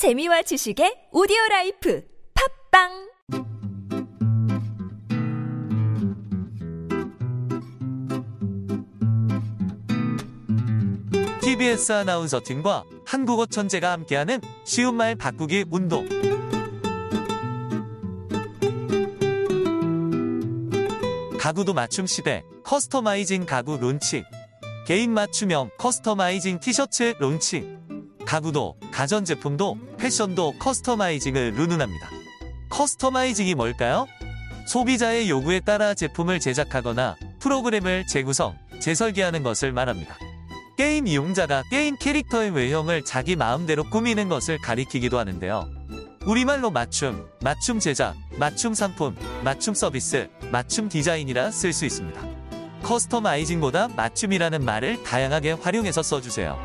재미와 지식의 오디오 life 팟빵 TBS 아나운서 팀과 한국어 천재가 함께하는 쉬운 말 바꾸기 운동. 가구도 맞춤 시대 customizing 가구 론칭. 개인 맞춤형 customizing 티셔츠 론칭. 가구도 가전제품도 패션도 customizing을 운운합니다. customizing이 뭘까요? 소비자의 요구에 따라 제품을 제작하거나 프로그램을 재구성, 재설계하는 것을 말합니다. 게임 이용자가 게임 캐릭터의 외형을 자기 마음대로 꾸미는 것을 가리키기도 하는데요. 우리말로 맞춤, 맞춤 제작, 맞춤 상품, 맞춤 서비스, 맞춤 디자인이라 쓸 수 있습니다. customizing보다 맞춤이라는 말을 다양하게 활용해서 써주세요.